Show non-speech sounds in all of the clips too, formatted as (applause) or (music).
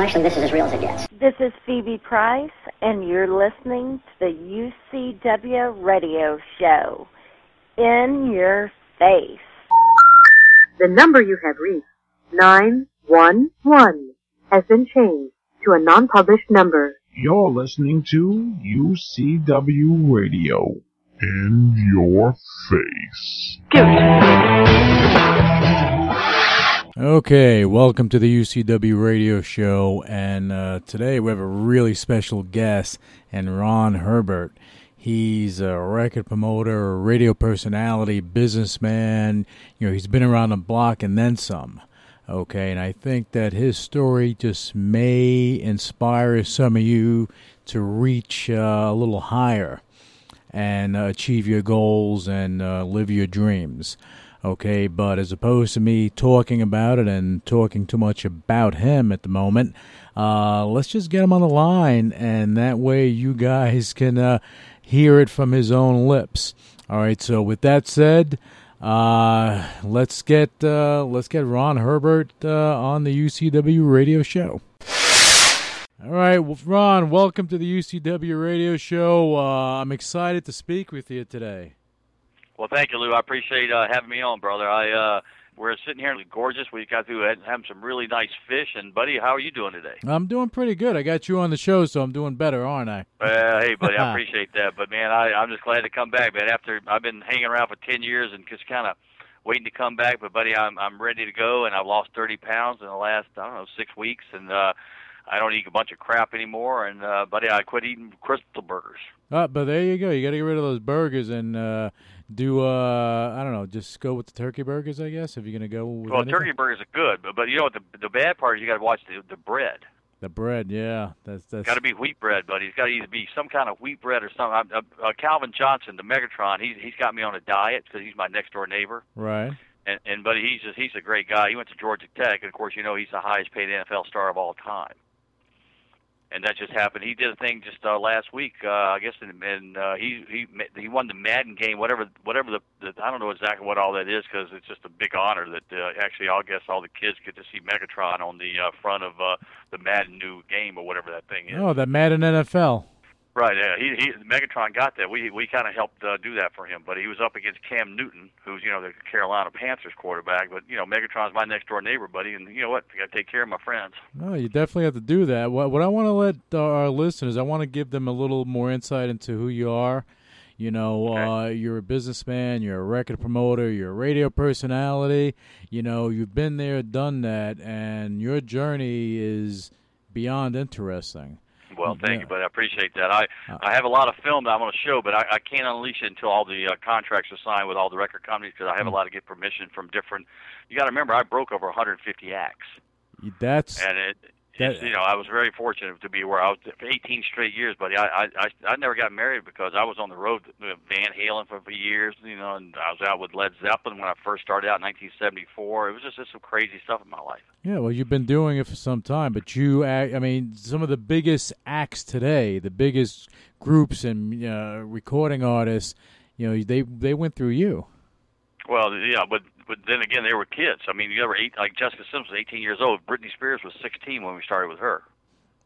Well, actually, this is as real as it gets. This is Phoebe Price, and you're listening to the UCW Radio Show. In your face. The number you have reached, 911, has been changed to a non-published number. You're listening to UCW Radio. In your face. Okay, welcome to the UCW radio show, and uh, today we have a really special guest, and Ron Herbert. He's a record promoter, radio personality, businessman. You know, he's been around the block and then some. Okay, and I think that his story just may inspire some of you to reach uh, a little higher and uh, achieve your goals and uh, live your dreams. Okay, but as opposed to me talking about it and talking too much about him at the moment, uh, let's just get him on the line, and that way you guys (laughs) can uh, hear it from his own lips. All right, so with that said, uh, let's get uh, let's get Ron Herbert uh, on the UCW radio show. All right, well, Ron, welcome to the UCW radio show. Uh, I'm excited to speak with you today. Well, thank you, Lou. I appreciate uh, having me on, brother. I uh, we're sitting here in gorgeous. We got through having some really nice fish. And buddy, how are you doing today? I'm doing pretty good. I got you on the show, so I'm doing better, aren't I? Uh, hey, buddy, I (laughs) appreciate that. But man, I, I'm just glad to come back, man. After I've been hanging around for ten years and just kind of waiting to come back. But buddy, I'm I'm ready to go, and I've lost 30 pounds in the last I don't know six weeks, and uh, I don't eat a bunch of crap anymore. And uh, buddy, I quit eating Krystal burgers. Uh, but there you go. You got to get rid of those burgers and uh, do uh, I don't know, just go with the turkey burgers, I guess. If you're gonna go with well, anything. turkey burgers are good, but but you know what the the bad part is you got to watch the the bread. The bread, yeah, that's that's got to be wheat bread, buddy. It's got to either be some kind of wheat bread or something. Uh, uh, Calvin Johnson, the Megatron, he's he's got me on a diet because he's my next door neighbor. right. And and buddy, he's just he's a great guy. He went to Georgia Tech, and of course, you know he's the highest paid NFL star of all time. And that just happened. He did a thing just uh, last week, uh, I guess, and, and uh, he he he won the Madden game, whatever whatever the, the I don't know exactly what all that is because it's just a big honor that uh, actually I guess all the kids get to see Megatron on the uh, front of uh, the Madden new game or whatever that thing is. Oh, that Madden NFL. Right, yeah. He, he Megatron got that. We we kind of helped uh, do that for him, but he was up against Cam Newton, who's you know the Carolina Panthers quarterback. But you know Megatron's my next door neighbor, buddy, and you know what? I got to take care of my friends. No, you definitely have to do that. What what I want to let our listeners, I want to give them a little more insight into who you are. You know, Okay. uh, you're a businessman, you're a record promoter, you're a radio personality. You know, you've been there, done that, and your journey is beyond interesting. Well, thank Yeah. you, but I appreciate that. I Uh, I have a lot of film that I want to show, but I, I can't unleash it until all the uh, contracts are signed with all the record companies because I have a lot to get permission from different. You got to remember, I broke over 150 acts, That's and it. That- you know, I was very fortunate to be where I was for 18 straight years, buddy. I I I, never got married because I was on the road with Van Halen for, for years, you know, and I was out with Led Zeppelin when I first started out in 1974. It was just, just some crazy stuff in my life. Yeah, well, you've been doing it for some time, but you, I mean, some of the biggest acts today, the biggest groups and uh, recording artists, you know, they they went through you. Well, yeah, but but then again, they were kids. I mean, you ever eight like Jessica Simpson, 18 years old. Britney Spears was 16 when we started with her.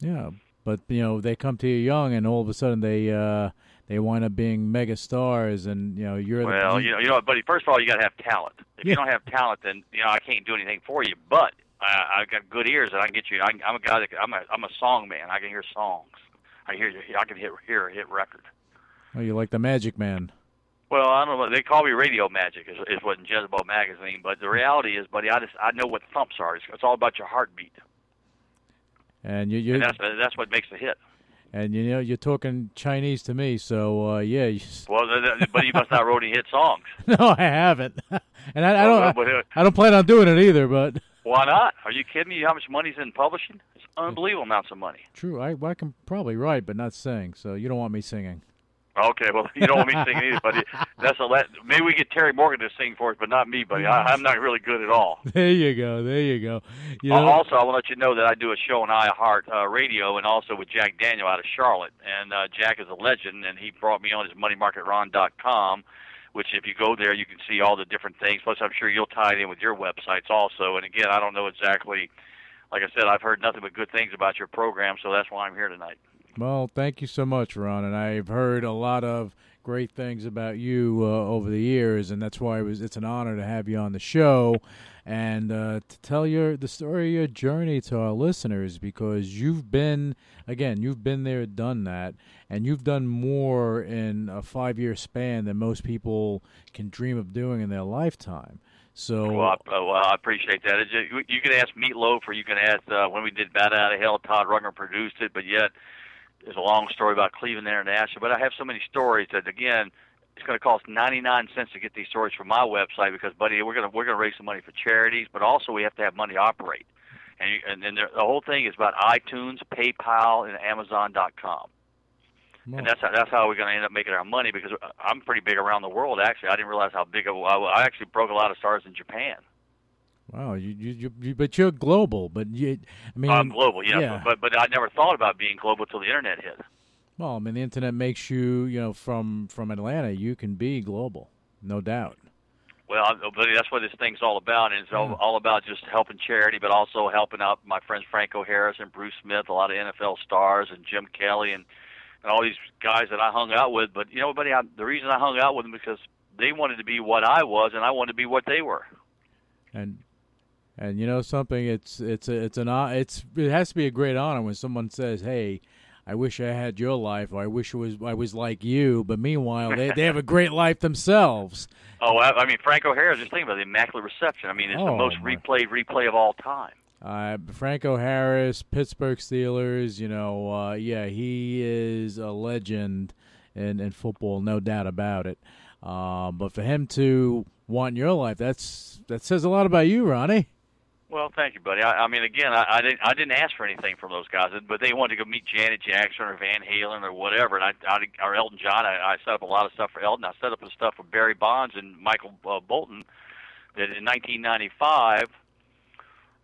Yeah, but you know, they come to you young, and all of a sudden they uh, they wind up being mega stars, and you know, you're Well, the you know, you know, buddy. First of all, you got to have talent. If Yeah. you don't have talent, then you know I can't do anything for you. But I, I've got good ears, and I can get you. I, I'm a guy that I'm a I'm a song man. I can hear songs. I hear I can hit hear a hit record. oh, you're like the Magic Man. Well, I don't know. They call me Radio Magic, is, is what in Jezebel magazine. But the reality is, buddy, I just I know what thumps are. It's, it's all about your heartbeat, And you, you and that's that's what makes the hit. and you know you're talking Chinese to me, so uh, yeah. You, Well, but you must not wrote any hit songs. (laughs) no, I haven't, (laughs) and I, I don't. but, uh, I don't plan on doing it either. But (laughs) Why not? Are you kidding me? How much money's in publishing? It's unbelievable amounts of money. true, I, I can probably write, but not sing. So you don't want me singing. Okay, well, you don't want me singing either, buddy. That's a let. Maybe we get Terry Morgan to sing for us, but not me, buddy. I, I'm not really good at all. (laughs) There you go. There you go. You know, Also, I want to let you know that I do a show on iHeart uh, Radio and also with Jack Daniel out of Charlotte. And uh, Jack is a legend, and he brought me on his MoneyMarketRon.com, which if you go there, you can see all the different things. Plus, I'm sure you'll tie it in with your websites also. And again, I don't know exactly like I said, I've heard nothing but good things about your program, so that's why I'm here tonight. Well, thank you so much, Ron. And I've heard a lot of great things about you uh, over the years, and that's why it was, it's an honor to have you on the show and uh, to tell your the story of your journey to our listeners because you've been again you've been there done that and you've done more in a five year span than most people can dream of doing in their lifetime so well, I, uh, well, I appreciate that. Just, you can ask Meatloaf, or you can ask uh, when we did Bat Out of Hell. Todd Rundgren produced it, but yet there's a long story about Cleveland International. But I have so many stories that again, it's going to cost 99 cents to get these stories from my website because, buddy, we're going to we're going to raise some money for charities, but also we have to have money operate. And you, and then the, whole thing is about iTunes, PayPal, and Amazon.com. Well, and that's how, that's how we're going to end up making our money because uh, I'm pretty big around the world. Actually, I didn't realize how big I, I actually broke a lot of stars in Japan. Wow, you, you, you, but you're global. But you, I mean, I'm global, yeah, yeah. But but I never thought about being global till the internet hit. Well, I mean, the internet makes you, you know, from from Atlanta, you can be global, no doubt. Well, but that's what this thing's all about, and it's all, yeah. all about just helping charity, but also helping out my friends Franco Harris and Bruce Smith, a lot of NFL stars, and Jim Kelly, and and all these guys that I hung out with. But you know, buddy, I, the reason I hung out with them because they wanted to be what I was, and I wanted to be what they were. And and you know something, it's it's a, it's an it's it has to be a great honor when someone says, "Hey, I wish I had your life, or I wish it was I was like you." But meanwhile, they they have a great (laughs) life themselves. Oh, I, mean, Franco Harris. Just think about the immaculate reception. I mean, it's oh, the most replayed replay of all time. Uh, Franco Harris, Pittsburgh Steelers. You know, uh, yeah, he is a legend in, in football, no doubt about it. Uh, but for him to want your life, that's that says a lot about you, Ronnie. Well, thank you, buddy. I, I mean, again, I, I didn't I didn't ask for anything from those guys, but they wanted to go meet Janet Jackson or Van Halen or whatever, and I, I or Elton John. I, I set up a lot of stuff for Elton. I set up the stuff for Barry Bonds and Michael uh, Bolton. That in 1995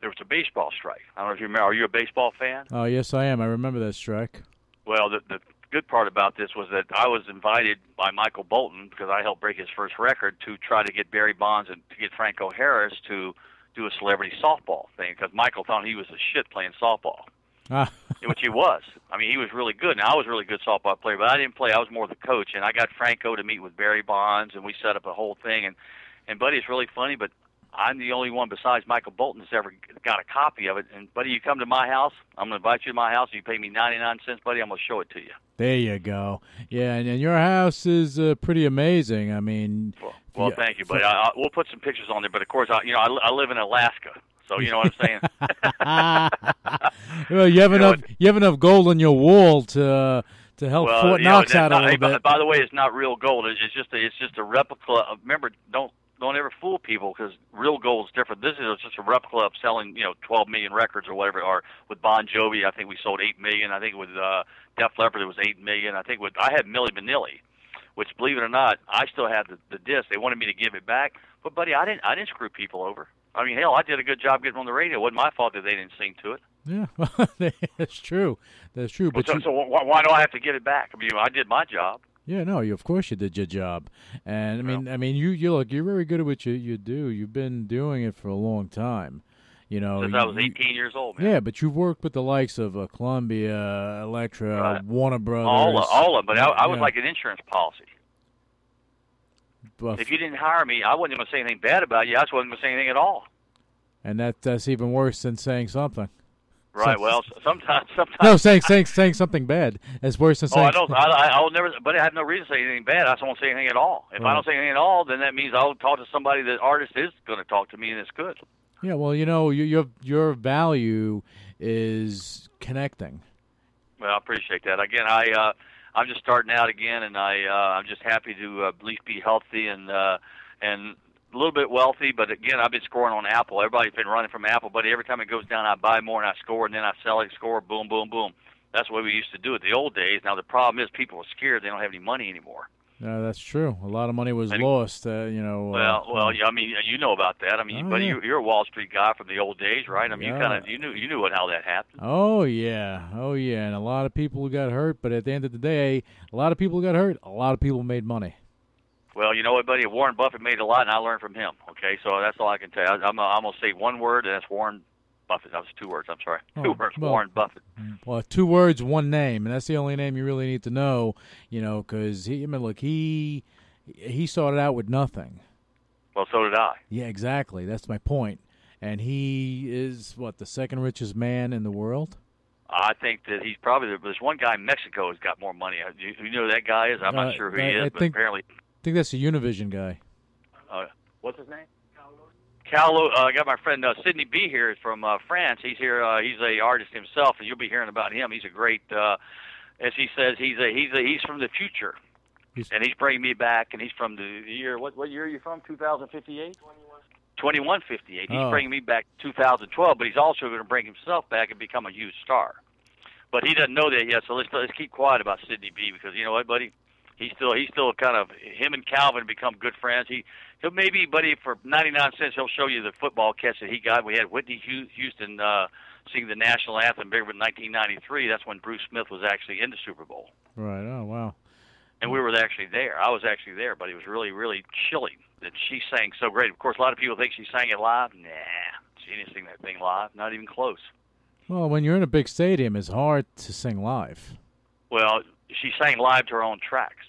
there was a baseball strike. I don't know if you remember. Are you a baseball fan? Oh yes, I am. I remember that strike. Well, the the good part about this was that I was invited by Michael Bolton because I helped break his first record to try to get Barry Bonds and to get Franco Harris to do a celebrity softball thing because Michael thought he was a shit playing softball. Ah. which he was. I mean, he was really good. Now I was a really good softball player, but I didn't play. I was more the coach, and I got Franco to meet with Barry Bonds, and we set up a whole thing. And and Buddy, it's really funny, but I'm the only one besides Michael Bolton that's ever got a copy of it. And buddy, you come to my house, I'm going to invite you to my house. And you pay me 99 cents, buddy. I'm going to show it to you. There you go. Yeah, and, and your house is uh, pretty amazing. I mean, well, well yeah, thank you, (laughs) buddy. I, I, we'll put some pictures on there. But of course, I, you know, I, I live in Alaska. So you know what I'm saying. (laughs) (laughs) well, you have you enough. You have enough gold on your wall to uh, to help well, Fort Knox know, out not, a little bit. By the way, it's not real gold. It's just a, it's just a replica. Remember, don't don't ever fool people because real gold is different. This is just a replica of selling, you know, 12 million records or whatever. Or with Bon Jovi, I think we sold 8 million. I think with uh, Def Leppard, it was 8 million. I think with I had Milli Vanilli, which believe it or not, I still had the, the disc. They wanted me to give it back, but buddy, I didn't. I didn't screw people over. I mean, hell, I did a good job getting on the radio. It wasn't my fault that they didn't sing to it. Yeah, (laughs) that's true. That's true. But well, so, you... so why do I have to give it back? I mean, I did my job. Yeah, no, you, of course you did your job, and I mean, I mean, you you look, you're very good at what you you do. You've been doing it for a long time. You know, since you, I was 18 years old. Man. Yeah, but you've worked with the likes of uh, Columbia, Elektra, right. Warner Brothers, all of, all of. But I, I was like an insurance policy. But, if you didn't hire me, I wasn't going to say anything bad about you. I just wasn't going to say anything at all. And that that's even worse than saying something. Right. So, well, sometimes, (laughs) sometimes. No, saying saying saying something bad is worse than saying. Oh, I don't. I, I'll never. But I have no reason to say anything bad. I just won't say anything at all. If right. I don't say anything at all, then that means I'll talk to somebody that artist is going to talk to me, and it's good. Yeah. Well, you know, your your value is connecting. Well, I appreciate that. Again, I uh, I'm just starting out again, and I uh, I'm just happy to uh, at least be healthy and uh, and a little bit wealthy, but again, I've been scoring on Apple. Everybody's been running from Apple, but every time it goes down, I buy more and I score, and then I sell it, score, boom, boom, boom. That's the way we used to do it the old days. Now the problem is people are scared; they don't have any money anymore. Yeah, that's true. A lot of money was lost. Uh, you know. Well, uh, well, yeah, I mean, you know about that. I mean, oh, but yeah. you, are a Wall Street guy from the old days, right? I mean, yeah. you kind of you knew you knew what how that happened. Oh yeah, oh yeah, and a lot of people got hurt. But at the end of the day, a lot of people got hurt. A lot of people made money. Well, you know what, buddy? Warren Buffett made a lot, and I learned from him. Okay, so that's all I can tell you. I'm, I'm gonna say one word, and that's Warren Buffett. That was two words. I'm sorry. Oh, two words. well- Warren Buffett. Well, two words, one name, and that's the only name you really need to know. You know, because he, I mean, look, he he started out with nothing. Well, so did I. Yeah, exactly. That's my point. And he is what the second richest man in the world. I think that he's probably the, there's one guy in Mexico who's got more money. You, you know who that guy is? I'm Uh, not sure who he is, I but think- apparently, I think that's the Univision guy. uh, what's his name? Callo. Uh, I got my friend uh, Sidney B here from uh, France. He's here. Uh, he's a artist himself, and you'll be hearing about him. He's a great, uh, as he says, he's a he's a he's from the future, He's- and he's bringing me back. And he's from the year what what year are you from? 2058. 2158. He's Oh. bringing me back 2012, but he's also going to bring himself back and become a huge star. But he doesn't know that yet, so let's let's keep quiet about Sidney B because you know what, buddy, he's still he's still kind of him and Calvin become good friends. He he'll maybe, buddy, for 99 cents he'll show you the football catch that he got. We had Whitney Houston uh, sing the national anthem bigger in 1993. That's when Bruce Smith was actually in the Super Bowl, Right. Oh wow. and we were actually there. I was actually there, but it was really really chilly that she sang so great. Of course, a lot of people think she sang it live. Nah, she didn't sing that thing live, not even close. Well, when you're in a big stadium, it's hard to sing live. Well, she sang live to her own tracks.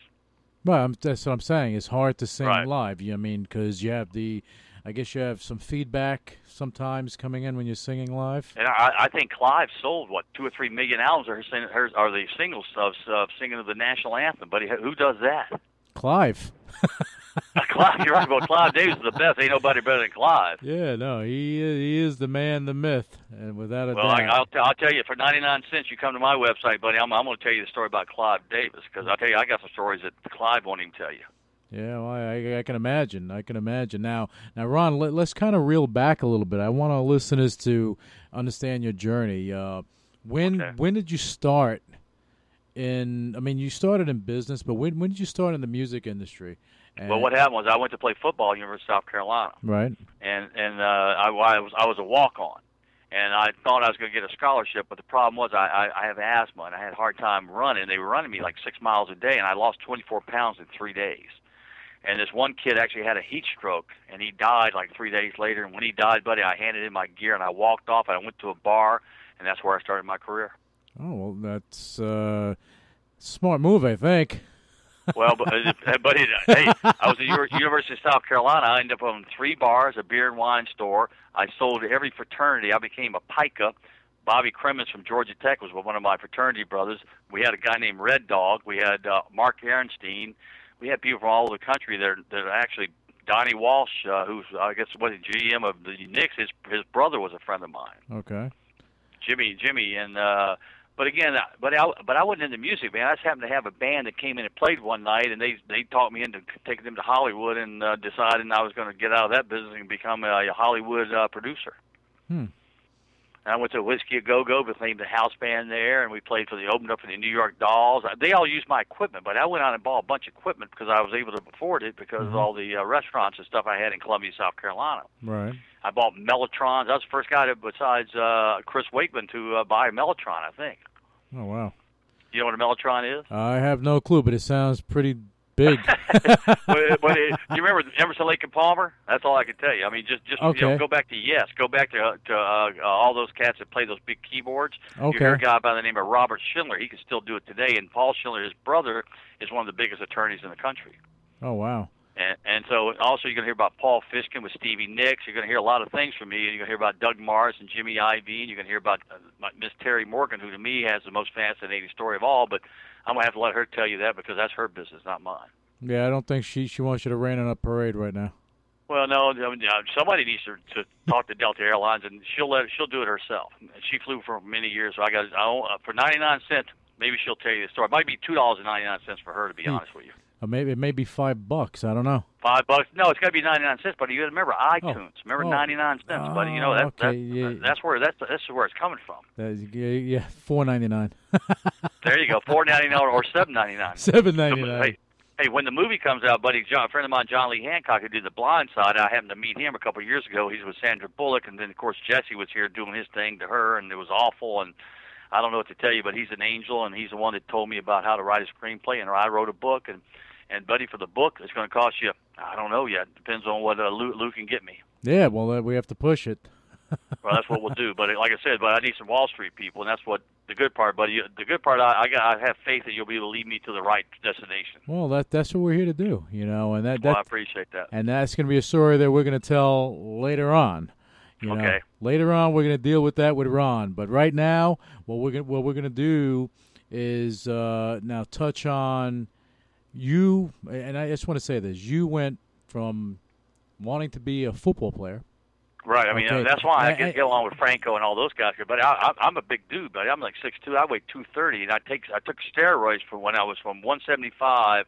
Well, I'm, that's what I'm saying. It's hard to sing Right. live. You know I mean, because you have the, I guess you have some feedback sometimes coming in when you're singing live. And I, I think Clive sold what two or three million albums sing, her are the singles of, of singing of the national anthem. But he, who does that? Clive. (laughs) (laughs) Clive, you're right. Well, Clive Davis is the best. Ain't nobody better than Clive. Yeah, no, he he is the man, the myth, and without a Well, I, doubt. I'll, t- I'll tell you, for 99 cents, you come to my website, buddy. I'm, I'm going to tell you the story about Clive Davis because I'll tell you, I got some stories that Clive won't even tell you. Yeah, well, I, I can imagine. I can imagine. Now, now, Ron, let, us kind of reel back a little bit. I want our listeners to understand your journey. Uh, when Okay. when did you start in? I mean, you started in business, but when when did you start in the music industry? And, Well, what happened was I went to play football at the University of South Carolina. Right. and and uh, I, I was I was a walk on, and I thought I was going to get a scholarship, but the problem was I, I I have asthma and I had a hard time running. They were running me like six miles a day, and I lost 24 pounds in three days. And this one kid actually had a heat stroke, and he died like three days later. And when he died, buddy, I handed in my gear and I walked off. And I went to a bar, and that's where I started my career. Oh well, that's uh, smart move, I think. Well, but, uh, but it, hey, I was at Uni- University of South Carolina. I ended up owning three bars, a beer and wine store. I sold every fraternity. I became a pica. Bobby Cremins from Georgia Tech was one of my fraternity brothers. We had a guy named Red Dog. We had uh, Mark Aaronstein. We had people from all over the country that are, that are actually Donnie Walsh, uh, who's I guess was the GM of the Knicks. His his brother was a friend of mine. Okay. Jimmy, Jimmy, and uh, but again, but I but I wasn't into music, man. I just happened to have a band that came in and played one night, and they they talked me into taking them to Hollywood, and uh, deciding I was going to get out of that business and become a, a Hollywood uh, producer. Hmm. And I went to Whisky a Go Go, became the house band there, and we played for the opened up for the New York Dolls. They all used my equipment, but I went out and bought a bunch of equipment because I was able to afford it because Mhm. of all the uh, restaurants and stuff I had in Columbia, South Carolina. Right. I bought Mellotrons. I was the first guy to, besides uh, Chris Wakeman to uh, buy a Mellotron, I think. Oh wow. You know what a Mellotron is? I have no clue, but it sounds pretty big. (laughs) but, but it, you remember Emerson, Lake and Palmer? That's all I can tell you. I mean, just just you know, go back to Yes, go back to to uh, uh, all those cats that play those big keyboards. You Okay. hear a guy by the name of Robert Schindler. He can still do it today. And Paul Schindler, his brother, is one of the biggest attorneys in the country. oh wow. And, and so also you're going to hear about Paul Fishkin with Stevie Nicks. You're going to hear a lot of things from me. And you're going to hear about Doug Mars and Jimmy Iovine. You're going to hear about uh, Miss Terry Morgan, who to me has the most fascinating story of all. But I'm going to have to let her tell you that because that's her business, not mine. Yeah, I don't think she she wants you to rain on a parade right now. Well, no, I mean, somebody needs to, to talk to Delta Airlines, and she'll let she'll do it herself. She flew for many years, so I got I uh, for 99 cents. Maybe she'll tell you the story. It might be two dollars and 99 cents for her, to be Hmm. honest with you. Or maybe it may be five bucks. I don't know. Five bucks? No, it's got to be 99 cents. But you got to remember oh. iTunes. Remember Oh. 99 cents, buddy. You know oh, that, okay, that yeah. that's where that's that's where it's coming from. Yeah, yeah, four ninety nine. (laughs) There you go, four ninety nine or seven ninety nine. Seven ninety nine. Hey, hey, when the movie comes out, buddy, John, a friend of mine, John Lee Hancock, who did The Blind Side, I happened to meet him a couple of years ago. He's with Sandra Bullock, and then of course Jesse was here doing his thing to her, and it was awful. And I don't know what to tell you, but he's an angel, and he's the one that told me about how to write a screenplay. And I wrote a book, and and buddy, for the book, it's going to cost you. I don't know yet. Depends on what uh, Lou, Lou can get me. Yeah, well, uh, we have to push it. (laughs) well, that's what we'll do. But like I said, but I need some Wall Street people, and that's what the good part. But the good part, I, I got, I have faith that you'll be able to lead me to the right destination. Well, that that's what we're here to do, you know, and that Well, I appreciate that. and that's going to be a story that we're going to tell later on. You know, Okay. later on, we're going to deal with that with Ron. But right now, what we're gonna, what we're going to do is uh, now touch on you. And I just want to say this: you went from wanting to be a football player. Right. I mean, Okay. that's why I I- I- get along with Franco and all those guys. But I, I, I'm a big dude. But I'm like six two. I weigh two thirty, and I take I took steroids from when I was from one seventy five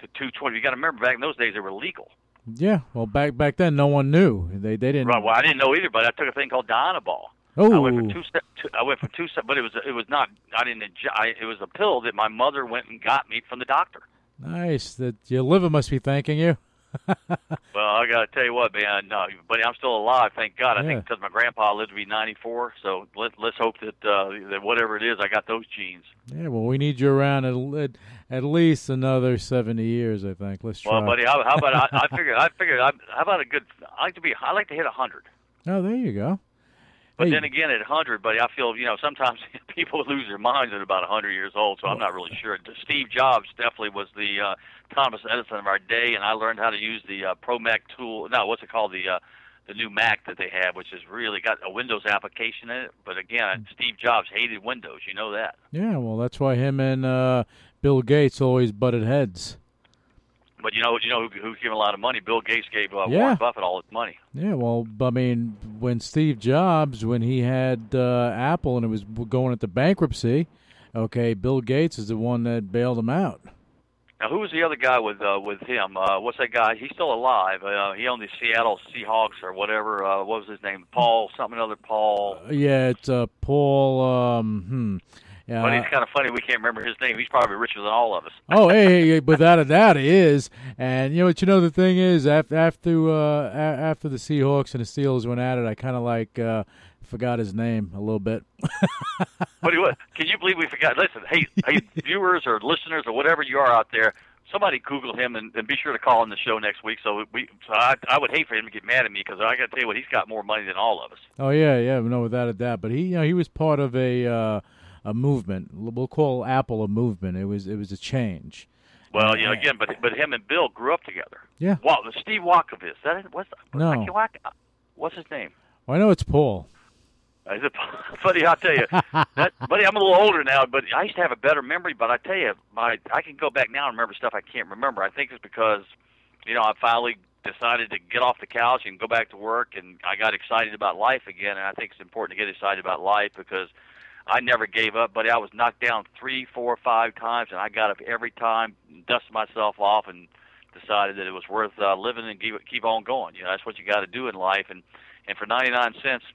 to two twenty. You got to remember, back in those days, they were legal. Yeah. Well, back back then, no one knew. They they didn't. Right. Well, I didn't know either, but I took a thing called Dianabol. oh. I went from two step. I went from two step, but it was it was not. I didn't. I, it was a pill that my mother went and got me from the doctor. Nice. That your liver must be thanking you. (laughs) Well, I got to tell you what, man. No, buddy, I'm still alive. Thank God. I Yeah. think because my grandpa lived to be 94. So let, let's hope that uh, that whatever it is, I got those genes. Yeah. Well, we need you around at at, at least another seventy years. I think. Let's try. Well, buddy, how, how about I, (laughs) I figured I figured I, how about a good? I like to be. I like to hit a hundred. Oh, there you go. But Hey. then again, at 100, buddy, I feel you know sometimes (laughs) people lose their minds at about 100 years old. So I'm not really sure. Steve Jobs definitely was the uh, Thomas Edison of our day, and I learned how to use the uh, Pro Mac tool. No, what's it called? The uh, the new Mac that they have, which has really got a Windows application in it. But again, Steve Jobs hated Windows. You know that. Yeah, well, that's why him and uh, Bill Gates always butted heads. But you know, you know who, who's giving a lot of money? Bill Gates gave uh, Yeah. Warren Buffett all his money. Yeah, well, I mean, when Steve Jobs, when he had uh, Apple and it was going into bankruptcy, okay, Bill Gates is the one that bailed him out. Now, who was the other guy with uh, with him? Uh, what's that guy? He's still alive. Uh, he owned the Seattle Seahawks or whatever. Uh, what was his name? Paul something other. Paul. Uh, yeah, it's uh, Paul. Um, hmm. But it's kind of funny we can't remember his name. He's probably richer than all of us. oh, hey, hey, hey, without a doubt, he is. And you know what? You know the thing is, after after uh, after the Seahawks and the Steelers went at it, I kind of like uh, forgot his name a little bit. But he was. Can you believe we forgot? Listen, hey, hey, viewers or listeners or whatever you are out there, somebody Google him and, and be sure to call in the show next week. So we, so I, I would hate for him to get mad at me because I got to tell you what, he's got more money than all of us. Oh yeah, yeah, no, without a doubt. But he, you know, he was part of a uh, a movement. We'll call Apple a movement. It was it was a change. Well, you know, again, but but him and Bill grew up together. Yeah. Well, Wow, Steve Walkovich. That is, what's No. What's his name? Well, I know it's Paul. Uh, is it, (laughs) buddy, I'll tell you, that, buddy, I'm a little older now, but I used to have a better memory. But I tell you, my I can go back now and remember stuff I can't remember. I think it's because, you know, I finally decided to get off the couch and go back to work, and I got excited about life again. And I think it's important to get excited about life because I never gave up, buddy. I was knocked down three, four, five times, and I got up every time, dusted myself off, and decided that it was worth uh, living and keep keep on going. You know, that's what you got to do in life. And and for 99 cents,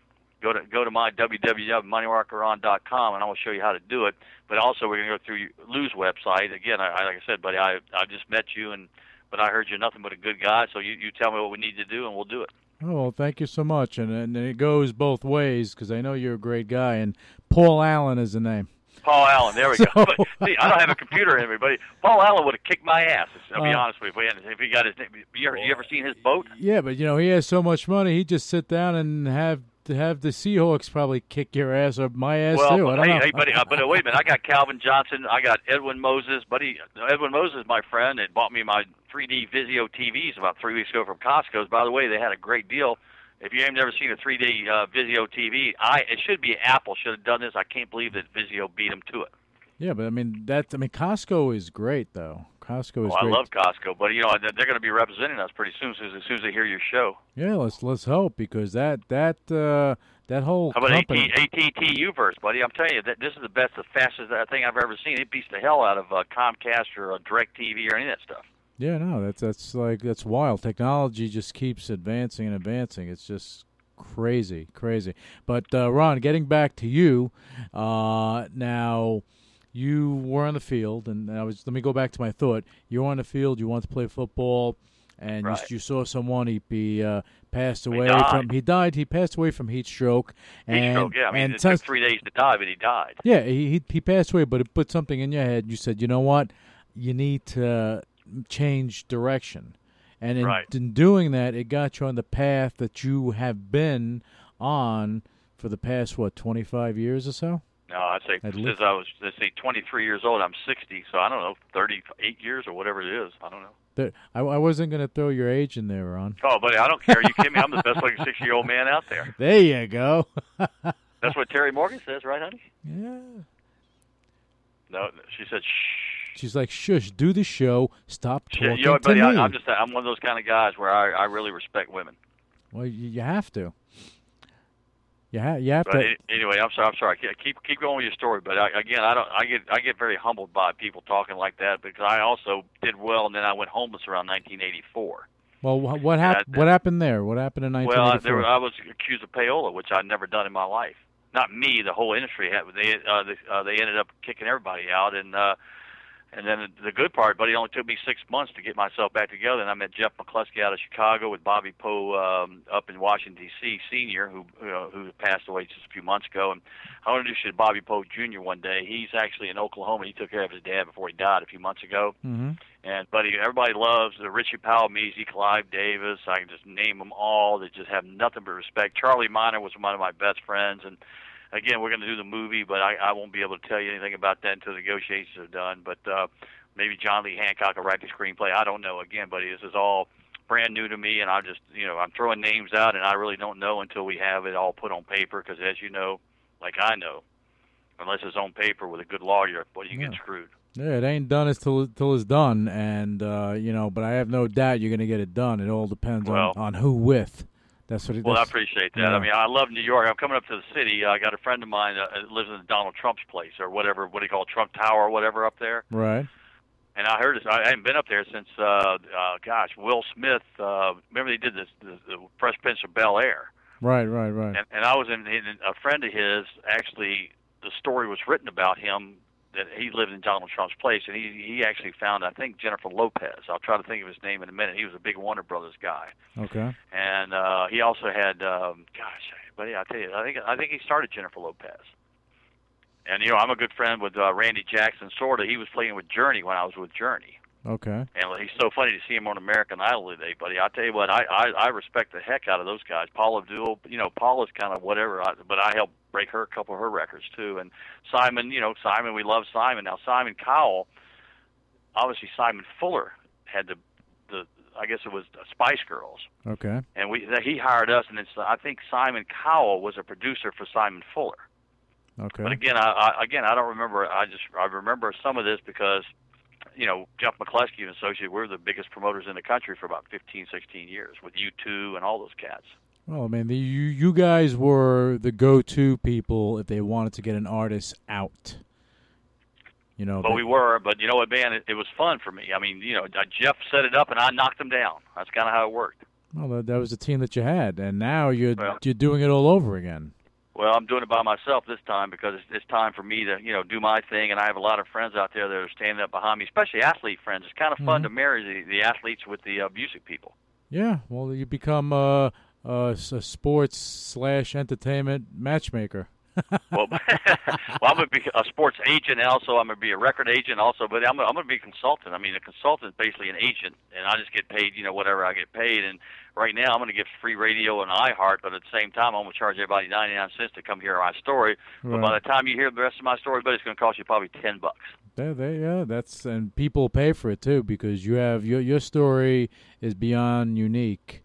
go to go to my www.moneymarkeron.com and I will show you how to do it. But also, we're going to go through Lou's website again. I, I like I said, buddy, I I just met you and. But I heard you're nothing but a good guy, so you, you tell me what we need to do, and we'll do it. Oh, well, thank you so much. And and it goes both ways because I know you're a great guy. And Paul Allen is the name. Paul Allen, there we (laughs) So- go. But, see, I don't have a computer in me, but Paul Allen would have kicked my ass. I'll be Uh, honest with you. If, if he got his, name- you ever, you ever seen his boat? Yeah, but you know he has so much money. He just sit down and have to have the Seahawks probably kick your ass or my ass well, too. I don't hey, know. hey, buddy, uh, but uh, wait a minute. I got Calvin Johnson. I got Edwin Moses, buddy. Edwin Moses, my friend, that bought me my 3D Vizio TVs about three weeks ago from Costco's. By the way, they had a great deal. If you have never seen a 3D uh, Vizio TV, I it should be Apple should have done this. I can't believe that Vizio beat them to it. yeah, but I mean that. I mean Costco is great though. Costco is great. I great. love Costco, but you know they're, going to be representing us pretty soon. As soon as, as soon as they hear your show. yeah, let's let's hope because that that uh, that whole How about company. AT, AT&T Uverse, buddy? I'm telling you, that this is the best, the fastest uh, thing I've ever seen. It beats the hell out of uh, Comcast or uh, DirecTV or any of that stuff. Yeah, no, that's that's like that's wild. Technology just keeps advancing and advancing. It's just crazy, crazy. But uh, Ron, getting back to you, uh, now you were on the field, and I was. Let me go back to my thought. You were on the field. You want to play football, and Right. you, you saw someone. He, he uh, passed away died. from. He died. He passed away from heat stroke. Heat and, stroke, yeah. I mean, and it took three days to die, but he died. yeah, he, he he passed away, but it put something in your head. You said, you know what, you need to change direction, and in, Right. in doing that, it got you on the path that you have been on for the past what twenty five years or so. No, I'd say At since least- I was let's say 23 years old. I'm 60, so I don't know 38 years or whatever it is. I don't know. I, I wasn't going to throw your age in there, Ron. Oh, buddy, I don't care. You kidding me? I'm the best looking 60 year old man out there. (laughs) There you go. (laughs) That's what Terry Morgan says, right, honey? yeah. No, she said shh. She's like, shush, do the show. Stop talking you know, to me. I, I'm just I'm one of those kind of guys where I I really respect women. well, you, you have to. You, ha- you have But to. anyway, I'm sorry. I'm sorry. Keep- Keep going with your story. But I, again, I don't. I get I get very humbled by people talking like that because I also did well, and then I went homeless around 1984. Well, what happened? What happened there? What happened in Well, I, 1984? there, I was accused of payola, which I'd never done in my life. Not me, the whole industry had. They uh, they, uh, they ended up kicking everybody out, and uh, and then the good part, but it only took me six months to get myself back together. And I met Jeff McClusky out of Chicago with Bobby Poe um, up in Washington D.C. Senior, who uh, who passed away just a few months ago. And I introduced you to Bobby Poe Jr. one day. He's actually in Oklahoma. He took care of his dad before he died a few months ago. hmm And buddy, everybody loves the Richie Powell, Measy, Clive Davis. I can just name them all. They just have nothing but respect. Charlie Minor was one of my best friends, and again, we're going to do the movie, but I, I won't be able to tell you anything about that until the negotiations are done. But uh, maybe John Lee Hancock will write the screenplay. I don't know. Again, buddy, this is all brand new to me, and I'm just, you know, I'm throwing names out, and I really don't know until we have it all put on paper. Because as you know, like I know, unless it's on paper with a good lawyer, boy, you Yeah. get screwed. Yeah, it ain't done until till it's done, and uh, you know. But I have no doubt you're going to get it done. It all depends Well- on, on who with. That's what it. Well, I appreciate that. yeah. I mean, I love New York. I'm coming up to the city. I got a friend of mine uh, that lives in Donald Trump's place or whatever. What do you call it, Trump Tower or whatever up there? right. And I heard this. I haven't been up there since, uh, uh, gosh, Will Smith. Uh, remember they did this, the, the Fresh Prince of Bel Air, Right, right, right. and, and I was in, in a friend of his. Actually, the story was written about him that he lived in Donald Trump's place, and he he actually found, I think, Jennifer Lopez. I'll try to think of his name in a minute. He was a big Warner Brothers guy Okay. and uh, he also had, um, gosh, buddy, I tell you, I think I think he started Jennifer Lopez. And you know, I'm a good friend with uh, Randy Jackson. Sorta, he was playing with Journey when I was with Journey, Okay. and he's so funny to see him on American Idol today, buddy. I tell you what, I I, I respect the heck out of those guys. Paula Abdul, you know, Paula's kind of whatever, I, but I helped break her a couple of her records too. And Simon, you know, Simon, we love Simon. Now Simon Cowell, obviously Simon Fuller had the the I guess it was the Spice Girls Okay. and we that he hired us, and it's I think Simon Cowell was a producer for Simon Fuller. Okay. But again, I, I again I don't remember. I just I remember some of this because you know Jeff McClusky and Associates we're the biggest promoters in the country for about 15, 16 years with U2 and all those cats. Well, I mean, the, you you guys were the go-to people if they wanted to get an artist out. You know. But we were, but you know what, man, it, it was fun for me. I mean, you know, uh, Jeff set it up and I knocked him down. That's kind of how it worked. Well, that, that was the team that you had, and now you're Well- you're doing it all over again. Well, I'm doing it by myself this time because it's, it's time for me to, you know, do my thing, and I have a lot of friends out there that are standing up behind me, especially athlete friends. It's kind of fun Mhm. to marry the, the athletes with the uh, music people. Yeah. Well, you become a, a, a sports slash entertainment matchmaker. Well, (laughs) well, I'm going to be a sports agent, and also I'm going to be a record agent, also. But I'm, I'm going to be a consultant. I mean, a consultant is basically an agent, and I just get paid, you know, whatever I get paid. And right now, I'm going to give free radio and iHeart, but at the same time, I'm going to charge everybody 99 cents to come hear my story. But by the time you hear the rest of my story, but it's going to cost you probably 10 bucks. They, they, yeah, that's and people pay for it too because you have your your story is beyond unique.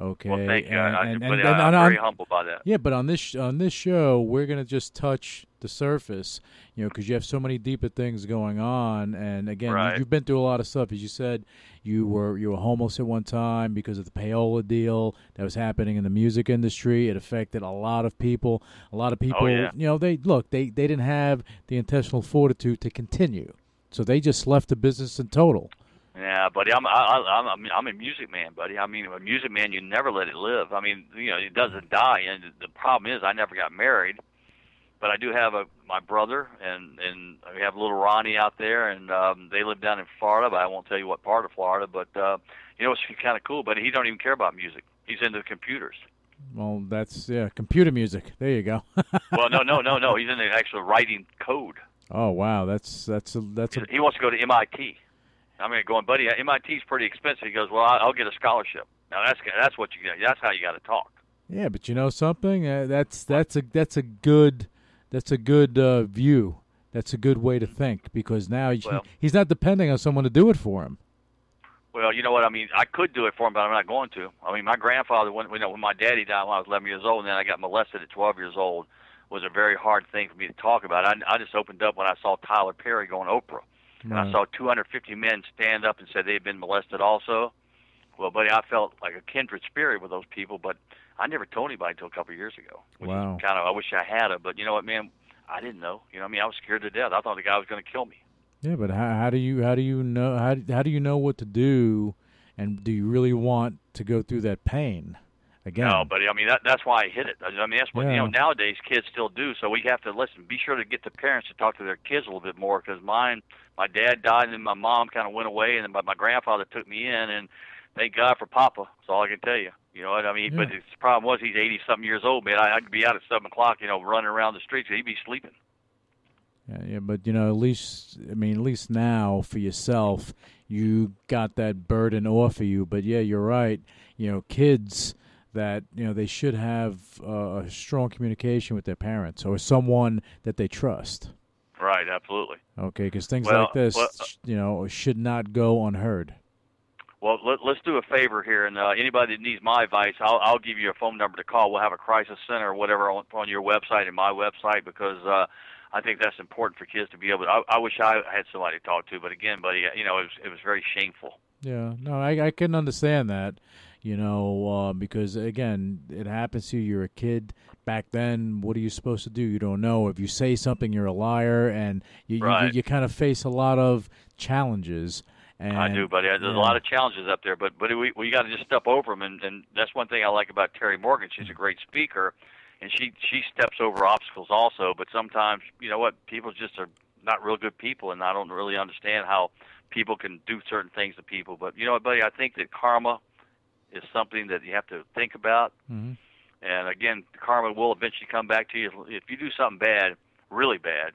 Okay. Well, thank you. And, I, and, and, and I'm on- very humbled by that. Yeah, but on this on this show, we're gonna just touch the surface, you know, because you have so many deeper things going on. And again, Right. you, you've been through a lot of stuff. As you said, you were you were homeless at one time because of the payola deal that was happening in the music industry. It affected a lot of people. A lot of oh, people, Oh, yeah. you know, they look they they didn't have the intentional fortitude to continue, so they just left the business in total. Yeah, buddy, I'm I, I- I'm I'm I'm a music man, buddy. I mean, a music man, you never let it live. I mean, you know, it doesn't die. And the problem is, I never got married, but I do have a my brother, and and we have little Ronnie out there, and um, they live down in Florida. But I won't tell you what part of Florida. But uh, you know, it's kind of cool. But he don't even care about music. He's into computers. Well, that's yeah, computer music. There you go. (laughs) Well, no, no, no, no. He's into actual writing code. oh wow, that's that's a, that's a, He wants to go to MIT. I mean, going, buddy, MIT's pretty expensive. He goes, well, I'll get a scholarship. Now that's that's what you. That's how you got to talk. Yeah, but you know something? Uh, that's that's a that's a good that's a good uh, view. That's a good way to think because now he, Well- he's not depending on someone to do it for him. Well, you know what I mean. I could do it for him, but I'm not going to. I mean, my grandfather, when you know, when my daddy died when I was 11 years old, and then I got molested at 12 years old, was a very hard thing for me to talk about. I, I just opened up when I saw Tyler Perry going Oprah, and I saw 250 men stand up and said they'd been molested also. Well, buddy, I felt like a kindred spirit with those people, but I never told anybody until a couple of years ago. Which Wow. kind of I wish I had it, but you know what, man, I didn't know. You know, what I mean, I was scared to death. I thought the guy was going to kill me. Yeah, but how, how do you how do you know how how do you know what to do, and do you really want to go through that pain again? No, but I mean that that's why I hit it. I mean that's what you know nowadays kids still do. So we have to listen. Be sure to get the parents to talk to their kids a little bit more because mine, my dad died and then my mom kind of went away and then my, my grandfather took me in and thank God for Papa. That's all I can tell you. You know what I mean? But the problem was he's eighty something years old, man. I, I'd be out at seven o'clock, you know, running around the streets. He'd be sleeping. Yeah, yeah, but you know, at least I mean, at least now for yourself, you got that burden off of you. But yeah, you're right. You know, kids that you know they should have uh, a strong communication with their parents or someone that they trust. Right, absolutely. Okay, because things Well, like this, well, uh, you know, should not go unheard. Well, let, let's do a favor here, and uh, anybody that needs my advice, I'll, I'll give you a phone number to call. We'll have a crisis center or whatever on, on your website and my website because uh, I think that's important for kids to be able. to I, I wish I had somebody to talk to, but again, buddy, you know, it was it was very shameful. Yeah, no, I I can understand that, you know, uh, because again, it happens to you. You're a kid. Back then, what are you supposed to do? You don't know. If you say something, you're a liar, and you you, Right. you, kind of face a lot of challenges. And, I do, buddy. There's yeah. a lot of challenges up there, but but we we got to just step over them, and and that's one thing I like about Terry Morgan. She's a great speaker, and she she steps over obstacles also. But sometimes, you know what, people just are not real good people, and I don't really understand how people can do certain things to people. But you know what, buddy, I think that karma is something that you have to think about. Mhm. And again, karma will eventually come back to you. If you do something bad, really bad,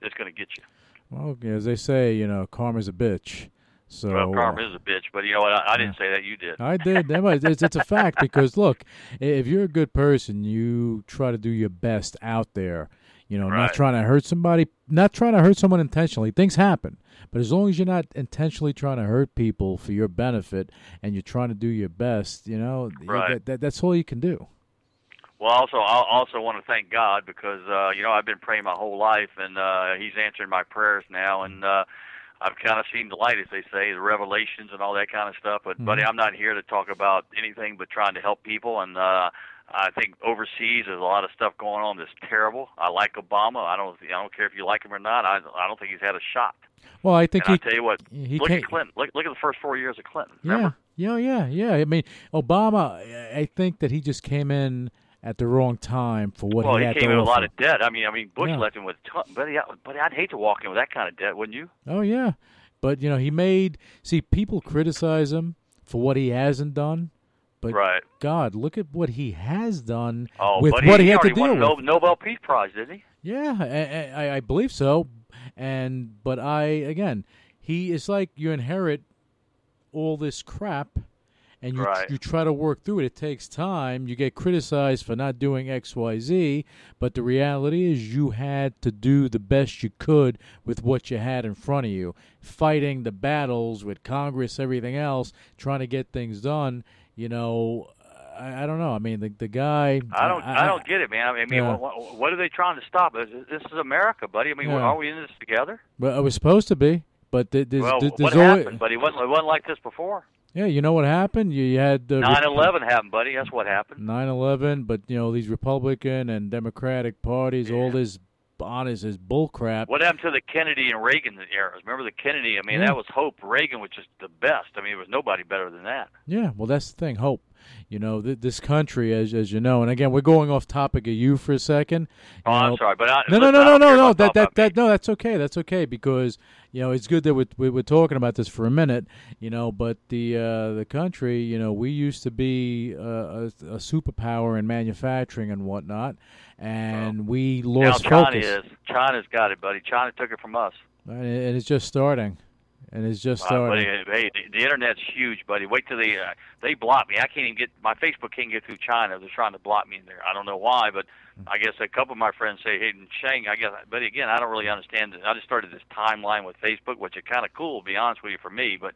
it's going to get you. Well, as they say, you know, karma's a bitch. So well, karma is a bitch, but you know what? I, I didn't say that. You did. I did. That was- It's, it's a fact because look, if you're a good person, you try to do your best out there. You know, not trying to hurt somebody, not trying to hurt someone intentionally. Things happen, but as long as you're not intentionally trying to hurt people for your benefit and you're trying to do your best, you know, Right. that, that, that's all you can do. Well, also, I also want to thank God because uh, you know I've been praying my whole life, and uh, He's answering my prayers now, and uh, I've kind of seen the light, as they say, the revelations and all that kind of stuff. But, buddy, I'm not here to talk about anything but trying to help people, and uh, I think overseas there's a lot of stuff going on that's terrible. I like Obama. I don't. I don't care if you like him or not. I I don't think he's had a shot. Well, I think And I tell you what, he look at Clinton. Look look at the first four years of Clinton. Yeah, Remember? yeah, yeah, yeah. I mean, Obama. I- think that he just came in at the wrong time for what well, he he had came to in with a lot of debt. I mean, I mean, Bush Yeah. left him with, ton, but yeah, but I'd hate to walk in with that kind of debt, wouldn't you? Oh yeah, but you know he made. See, people criticize him for what he hasn't done, but right. God, look at what he has done Oh, with what he, he, had to deal a with. No- Nobel Peace Prize, didn't he? Yeah, I, I, I believe so. And but I again, he is like you inherit all this crap, and you Right. you try to work through it. It takes time. You get criticized for not doing X, Y, Z, but the reality is you had to do the best you could with what you had in front of you, fighting the battles with Congress, everything else, trying to get things done. You know. I, I don't know. I mean, the the guy. I don't. I, don't get it, man. I mean, Yeah. what, what are they trying to stop? This is, America, buddy. I mean, Yeah. aren't we in this together? Well, it was supposed to be, but there's, well, there's, what always, happened, buddy? It wasn't, it wasn't like this before. Yeah, you know what happened? You, you had the Nine eleven happened, buddy. That's what happened. 9/11, but you know these Republican and Democratic parties, all this honest is bull crap. What happened to the Kennedy and Reagan eras? Remember the Kennedy? I mean, Yeah. that was hope. Reagan was just the best. I mean, there was nobody better than that. Yeah, well, that's the thing. Hope. You know, th- this country, as as you know, and again, we're going off topic of you for a second. Oh, You I'm sorry, but I, No, no, listen, no, no, no, no. That that that me. no, that's okay. That's okay because you know it's good that we're, we- we're talking about this for a minute. You know, but the uh, the country, you know, we used to be uh, a, a superpower in manufacturing and whatnot, and we Now lost China focus. is. China's got it, buddy. China took it from us. and it's just starting. And it's just Uh, starting. buddy, hey, the, the internet's huge, buddy. Wait till they uh, they block me. I can't even get my Facebook can't get through China. They're trying to block me in there. I don't know why, but I guess a couple of my friends say, "Hey, Shang." I guess, but again, I don't really understand it. I just started this timeline with Facebook, which is kind of cool, to be honest with you, for me. But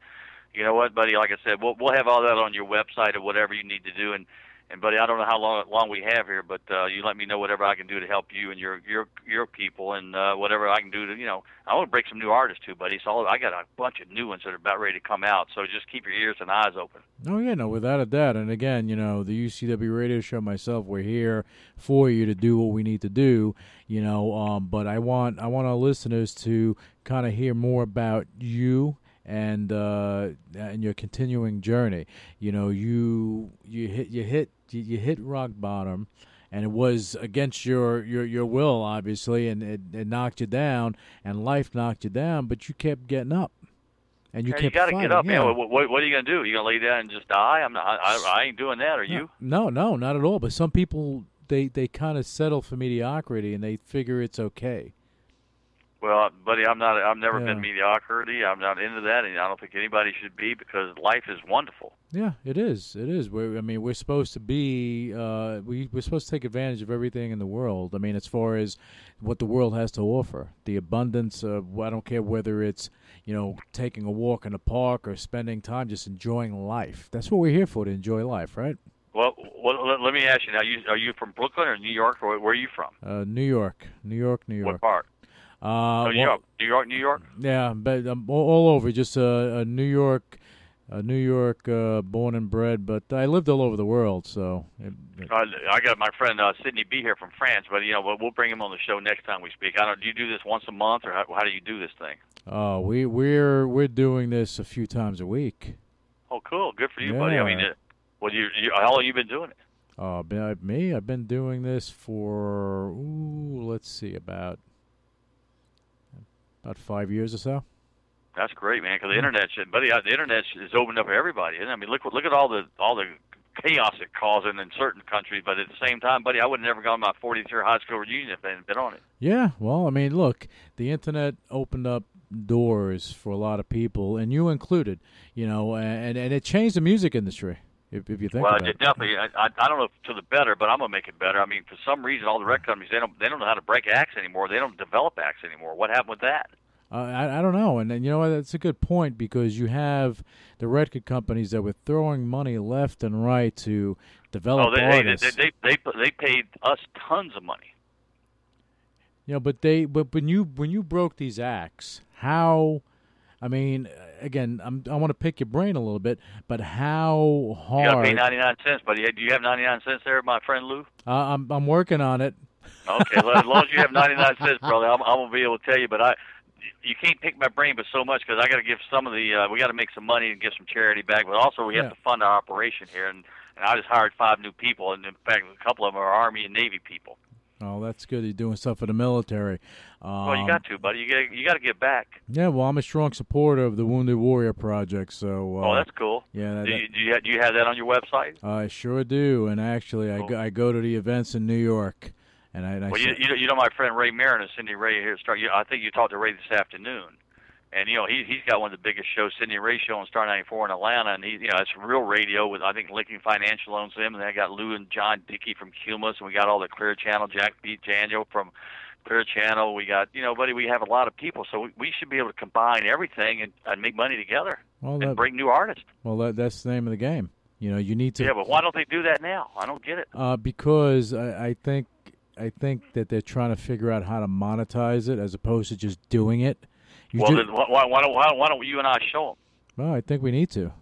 you know what, buddy? Like I said, we'll we'll have all that on your website or whatever you need to do. And and buddy, I don't know how long long we have here, but uh, you let me know whatever I can do to help you and your your your people, and uh, whatever I can do to you know. I want to break some new artists too, buddy. So I got a bunch of new ones that are about ready to come out. So just keep your ears and eyes open. Oh yeah, no, without a doubt. And again, you know, the UCW radio show, myself, we're here for you to do what we need to do. You know, um, but I want I want our listeners to kind of hear more about you and uh, and your continuing journey. You know, you you hit you hit you, hit rock bottom. And it was against your, your, your will, obviously, and it, it knocked you down, and life knocked you down. But you kept getting up, and you Yeah, kept you got to get up, yeah. man. What, what, what are you gonna do? You gonna lay down and just die? I'm not. I, I, I ain't doing that. Are you? No, no, not at all. But some people they they kind of settle for mediocrity and they figure it's okay. Well, buddy, I'm not. I've never Yeah. been mediocrity. I'm not into that, and I don't think anybody should be because life is wonderful. Yeah, it is. It is. We're, I mean, we're supposed to be. Uh, we we're supposed to take advantage of everything in the world. I mean, as far as what the world has to offer, the abundance of. I don't care whether it's you know taking a walk in a park or spending time just enjoying life. That's what we're here for to enjoy life, right? Well, well let, me ask you now. You are you from Brooklyn or New York, or where are you from? Uh, New York, New York, New York. What part? Uh, oh, New well- York, New York, New York. Yeah, but um, all, all over. Just a, a New York, a New York uh, born and bred. But I lived all over the world, so it, it- Uh, I got my friend uh, Sidney B here from France, but you know we'll, we'll bring him on the show next time we speak. I don't. Do you do this once a month, or how, how do you do this thing? oh, we we're we're doing this a few times a week. Oh, cool. Good for you, buddy. I mean, Yeah. uh, you, you how long you been doing it? Uh, uh, me, I've been doing this for ooh, let's see, about about five years or so. That's great, man. Because the internet, buddy, uh, the internet is opened up for everybody. isn't it? I mean, look look at all the all the chaos it causing in certain countries, but at the same time, buddy, I would have never gone to my 40th year high school reunion if they hadn't been on it. Yeah, well, I mean, look, the internet opened up doors for a lot of people, and you included. You know, and and it changed the music industry. If, if you think well, about it it. definitely. I, I I don't know if to the better, but I'm gonna make it better. I mean, for some reason, all the record companies they don't they don't know how to break acts anymore. They don't develop acts anymore. What happened with that? Uh, I, I don't know, and, and you know what? That's a good point because you have the record companies that were throwing money left and right to develop oh, they, they they they they they paid us tons of money. You know, but they but when you when you broke these acts, how? I mean, again, I'm, I want to pick your brain a little bit, but how hard? You gotta pay 99 cents, buddy. Do you have 99 cents there, my friend Lou? Uh, I'm I'm working on it. Okay, well, as long as you have (laughs) 99 cents, brother, I'm, I'm gonna be able to tell you. But I, you can't pick my brain, but so much because I got to give some of the. Uh, we got to make some money and give some charity back, but also we Yeah. have to fund our operation here. And, and I just hired five new people, and in fact, a couple of them are Army and Navy people. Oh, that's good. You're doing stuff for the military. Um, Well, you got to, buddy. You got you got to get back. Yeah, well, I'm a strong supporter of the Wounded Warrior Project. So. Uh, oh, that's cool. yeah. That, Do you, do you have, do you have that on your website? I sure do, and actually, I, go, I go to the events in New York, and I. and I Well, you, you know, you know my friend Ray Marin and Cindy Ray here. Start. You, I think you talked to Ray this afternoon, and you know he he's got one of the biggest shows, Cindy Ray Show on Star 94 in Atlanta, and he you know it's real radio with I think Lincoln Financial owns them, and then I got Lew and John Dickey from Cumulus, and we got all the Clear Channel, Jack Beat Daniel from Clear Channel. We got you know, buddy, we have a lot of people, so we, we should be able to combine everything and, and make money together well, and that, bring new artists. well that, that's the name of the game. You know, you need to. Yeah, but why don't they do that now? I don't get it. Uh, because I, I think I think that they're trying to figure out how to monetize it as opposed to just doing it. You Well, then why, why don't why, don't you and I show them? well, I think we need to.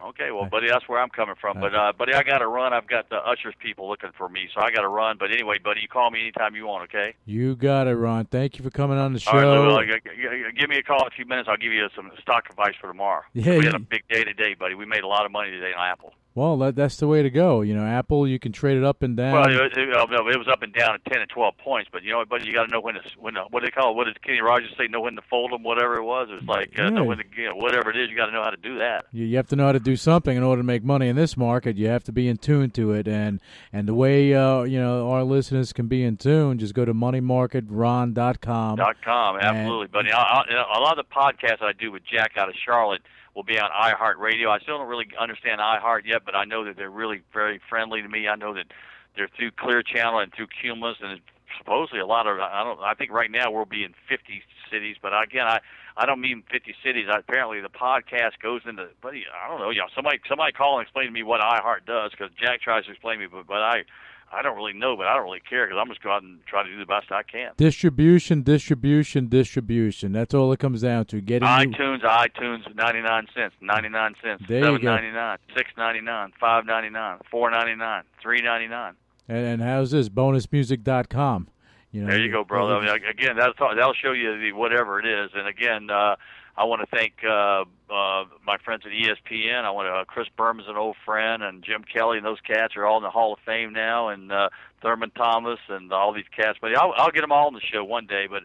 Okay, well, buddy, that's where I'm coming from. But, uh, buddy, I got to run. I've got the ushers people looking for me, so I got to run. But anyway, buddy, you call me anytime you want. Okay. You got it, Ron. Thank you for coming on the show. All right, Lou, g- g- give me a call in a few minutes. I'll give you some stock advice for tomorrow. Yeah, we had a big day today, buddy. We made a lot of money today on Apple. Well, that, that's the way to go. You know, Apple, you can trade it up and down. Well, it, it, it was up and down at ten and twelve points, but you know, but you got to know when to when to, what do they call it? What did Kenny Rogers say? Know when to fold them, whatever it was. It was like uh, Yeah. know when to you know, whatever it is. You got to know how to do that. you, you have to know how to do something in order to make money in this market. You have to be in tune to it, and and the way uh, you know our listeners can be in tune, just go to moneymarketron.com. dot com, absolutely. But you know, I, know, a lot of the podcasts I do with Jack out of Charlotte will be on iHeartRadio. I still don't really understand iHeart yet, but I know that they're really very friendly to me. I know that they're through Clear Channel and through Cumulus, and supposedly a lot of I don't. I think right now we'll be in 50 cities, but again, I I don't mean 50 cities. I, apparently, the podcast goes into. But I don't know. Know, somebody somebody call and explain to me what iHeart does because Jack tries to explain to me, but but I. I don't really know, but I don't really care because I'm just going out and try to do the best I can. Distribution, distribution, distribution. That's all it comes down to. Getting iTunes, iTunes, ninety nine cents, ninety nine cents, seven ninety nine, six ninety nine, five ninety nine, four ninety nine, three ninety nine. and, and how's this? Bonusmusic.com. You know, There you go, brother. I mean, again, that'll talk- that'll show you the whatever it is. And again, uh, I want to thank uh, uh, my friends at ESPN. I want to uh, Chris Berman's an old friend, and Jim Kelly and those cats are all in the Hall of Fame now, and uh, Thurman Thomas and all these cats. But I'll, I'll get them all on the show one day. But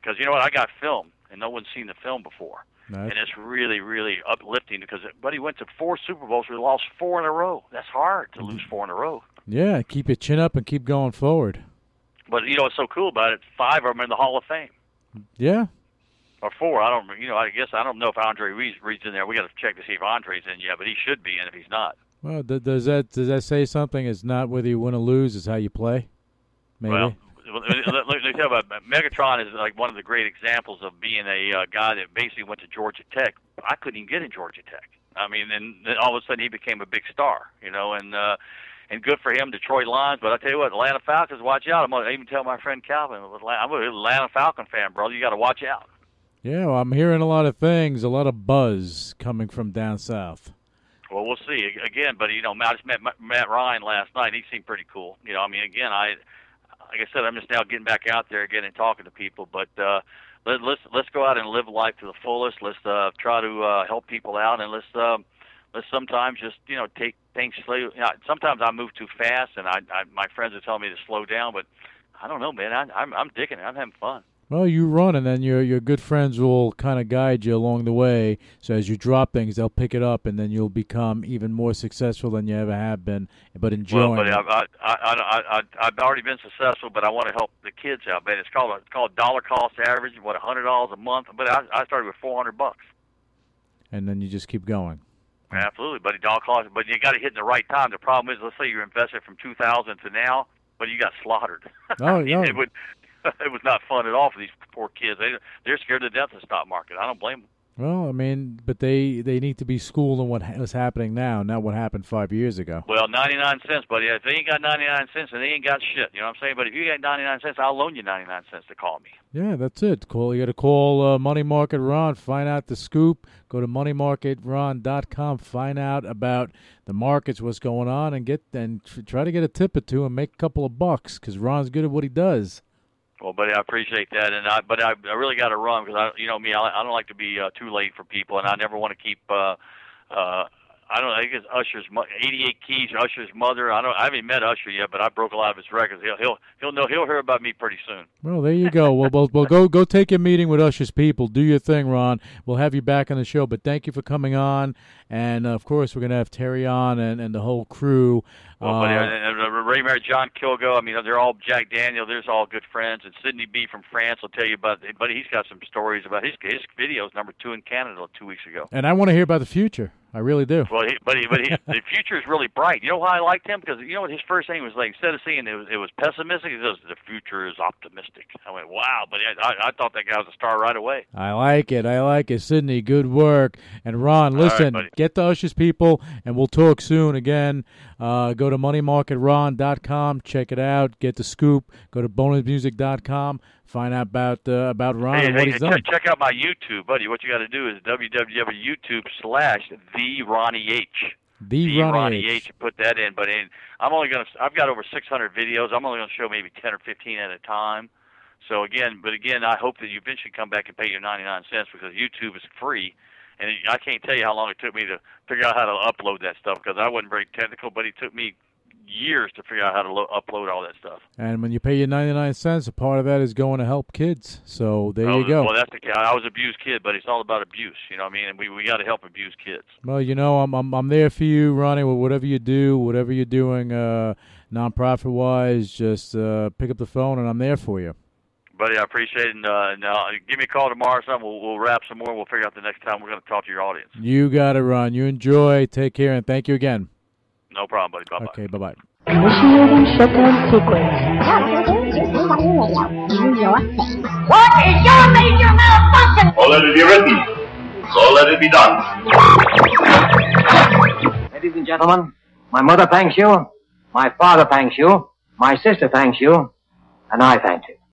because you know what, I got film, and no one's seen the film before. That's- and it's really, really uplifting because Buddy went to four Super Bowls. We lost four in a row. That's hard to lose four in a row. yeah, keep your chin up and keep going forward. But you know what's so cool about it? Five of them are in the Hall of Fame, Yeah, or four. I don't. You know, I guess I don't know if Andre Reed's, Reed's in there. We got to check to see if Andre's in yet, but he should be in if he's not. Well, th- does that does that say something? It's not whether you win or lose; it's how you play. Maybe. Well, let, me tell you about Megatron is like one of the great examples of being a uh, guy that basically went to Georgia Tech. I couldn't even get in Georgia Tech. I mean, and then all of a sudden he became a big star, you know, and uh, and good for him, Detroit Lions. But I tell you what, Atlanta Falcons, watch out. I'm gonna even tell my friend Calvin, I'm an Atlanta Falcon fan, brother. You got to watch out. Yeah, well, I'm hearing a lot of things, a lot of buzz coming from down south. Well, we'll see again. But you know, I just met Matt Ryan last night. He seemed pretty cool. You know, I mean, again, I like I said, I'm just now getting back out there again and talking to people. But uh, let, let's let's go out and live life to the fullest. Let's uh, try to uh, help people out, and let's um, let's sometimes just you know take things slow. You know, sometimes I move too fast, and I, I my friends are telling me to slow down, but I don't know, man. I, I'm I'm digging it. I'm having fun. Well, you run, and then your your good friends will kind of guide you along the way. So as you drop things, they'll pick it up, and then you'll become even more successful than you ever have been. But enjoying Well, but it. I, I, I, I, I've already been successful, but I want to help the kids out. But it's called it's called dollar cost average. What a hundred dollars a month. But I, I started with four hundred bucks. and then you just keep going. Absolutely, buddy. Dollar cost, but you got to hit in the right time. The problem is, let's say you're invested from 2000 to now, but you got slaughtered. Oh, yeah. mean, it would. (laughs) It was not fun at all for these poor kids. They they're scared to death of the stock market. I don't blame them. Well, I mean, but they they need to be schooled in what is happening now, not what happened five years ago. Well, 99 cents, buddy. If they ain't got 99 cents, then they ain't got shit. You know what I'm saying? But if you got 99 cents, I'll loan you 99 cents to call me. Yeah, that's it. Call you got to call uh, Money Market Ron, find out the scoop. Go to moneymarketron.com, find out about the markets, what's going on, and get and try to get a tip or two and make a couple of bucks because Ron's good at what he does. Well, buddy, I appreciate that, and I, but I, I really got to run because I, you know me, I, I don't like to be uh, too late for people, and I never want to keep. uh uh I don't. I think it's Usher's 88 Keys. Usher's mother. I don't. I haven't met Usher yet, but I broke a lot of his records. He'll he'll he'll know. He'll hear about me pretty soon. Well, there you go. well, well, well, go go take your meeting with Usher's people. Do your thing, Ron. We'll have you back on the show. But thank you for coming on, and uh, of course, we're gonna have Terry on and, and the whole crew. Well, buddy, Uh, and, and, uh, Ray John Kilgo. I mean, they're all Jack Daniel. There's all good friends, and Sidney B from France will tell you about. But he's got some stories about his his videos. Number two in Canada two weeks ago. and I want to hear about the future. I really do. Well, he, but he, but he, (laughs) the future is really bright. You know why I liked him? Because you know what his first thing was like. Instead of saying it was it was pessimistic, he says the future is optimistic. I went, wow! But I, I, I thought that guy was a star right away. I like it. I like it. Sydney, good work. And Ron, listen, buddy. get the Usher's people, and we'll talk soon again. Uh, go to moneymarketron.com, check it out, get the scoop. Go to bonusmusic.com, find out about uh, about Ron Hey, and what hey, he's check, done. check out my YouTube, buddy. What you got to do is www.youtube slash the Ronnie H. The the Ronnie Ronnie H. H. Put that in, but in, I'm only gonna. I've got over 600 videos. I'm only gonna show maybe 10 or 15 at a time. So again, but again, I hope that you eventually come back and pay your 99 cents because YouTube is free, and I can't tell you how long it took me to figure out how to upload that stuff because I wasn't very technical, but it took me years to figure out how to lo- upload all that stuff. And when you pay your 99 cents, a part of that is going to help kids. So there Oh, you go. Well, that's the I was an abused kid, but it's all about abuse. You know what I mean? And we we got to help abused kids. Well, you know, I'm I'm I'm there for you, Ronnie. With whatever you do, whatever you're doing, uh, nonprofit wise, just uh, pick up the phone and I'm there for you. Buddy, I appreciate it. And, uh, now, give me a call tomorrow or something. We'll, we'll wrap some more. We'll figure out the next time we're going to talk to your audience. You got it, Ron. You enjoy. Take care, and thank you again. No problem, buddy. Bye bye. Okay, bye bye. Initiating shutdown sequence. What is your major malfunction? So let it be written. So let it be done. Ladies and gentlemen, my mother thanks you, my father thanks you, my sister thanks you, and I thank you.